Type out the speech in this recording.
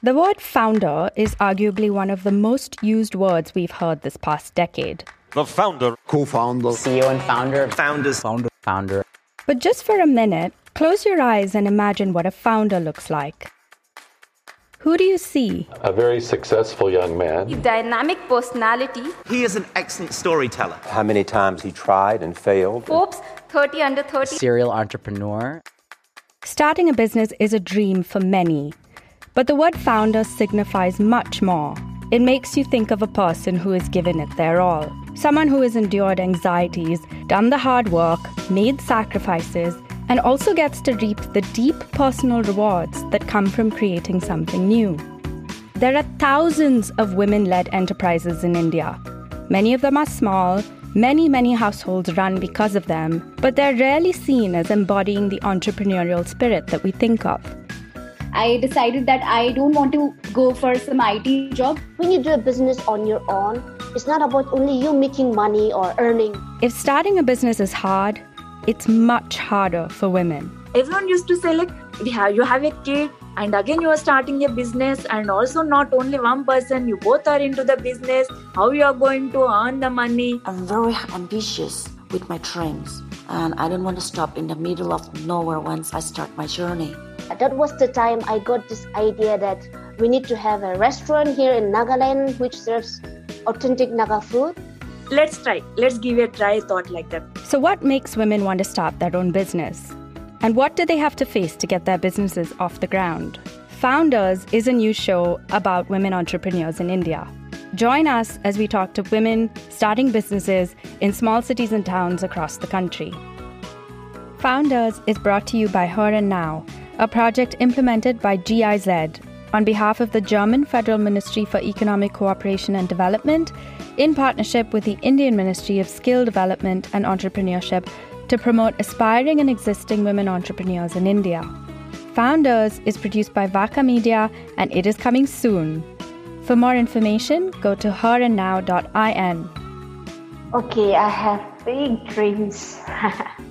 The word founder is arguably one of the most used words we've heard this past decade. The founder, co founder, CEO and founder, founders, founder, founder. But just for a minute, close your eyes and imagine what a founder looks like. Who do you see? A very successful young man. Dynamic personality. He is an excellent storyteller. How many times he tried and failed. Forbes 30 under 30. Serial entrepreneur. Starting a business is a dream for many. But the word founder signifies much more. It makes you think of a person who has given it their all. Someone who has endured anxieties, done the hard work, made sacrifices, and also gets to reap the deep personal rewards that come from creating something new. There are thousands of women led enterprises in India. Many of them are small, many, many households run because of them, but they're rarely seen as embodying the entrepreneurial spirit that we think of. I decided that I don't want to go for some IT job. When you do a business on your own, it's not about only you making money or earning. If starting a business is hard, it's much harder for women. Everyone used to say like, have, you have a kid and again you are starting a business and also not only one person, you both are into the business, how you are going to earn the money. I'm very ambitious with my dreams and I don't want to stop in the middle of nowhere once I start my journey. That was the time I got this idea that we need to have a restaurant here in Nagaland which serves authentic Naga food. Let's try. Let's give it a try thought like that. So, what makes women want to start their own business? And what do they have to face to get their businesses off the ground? Founders is a new show about women entrepreneurs in India. Join us as we talk to women starting businesses in small cities and towns across the country. Founders is brought to you by Her and Now, a project implemented by GIZ on behalf of the German Federal Ministry for Economic Cooperation and Development in partnership with the Indian Ministry of Skill Development and Entrepreneurship to promote aspiring and existing women entrepreneurs in India. Founders is produced by Vaka Media and it is coming soon. For more information, go to herandnow.in. Okay, I have big dreams.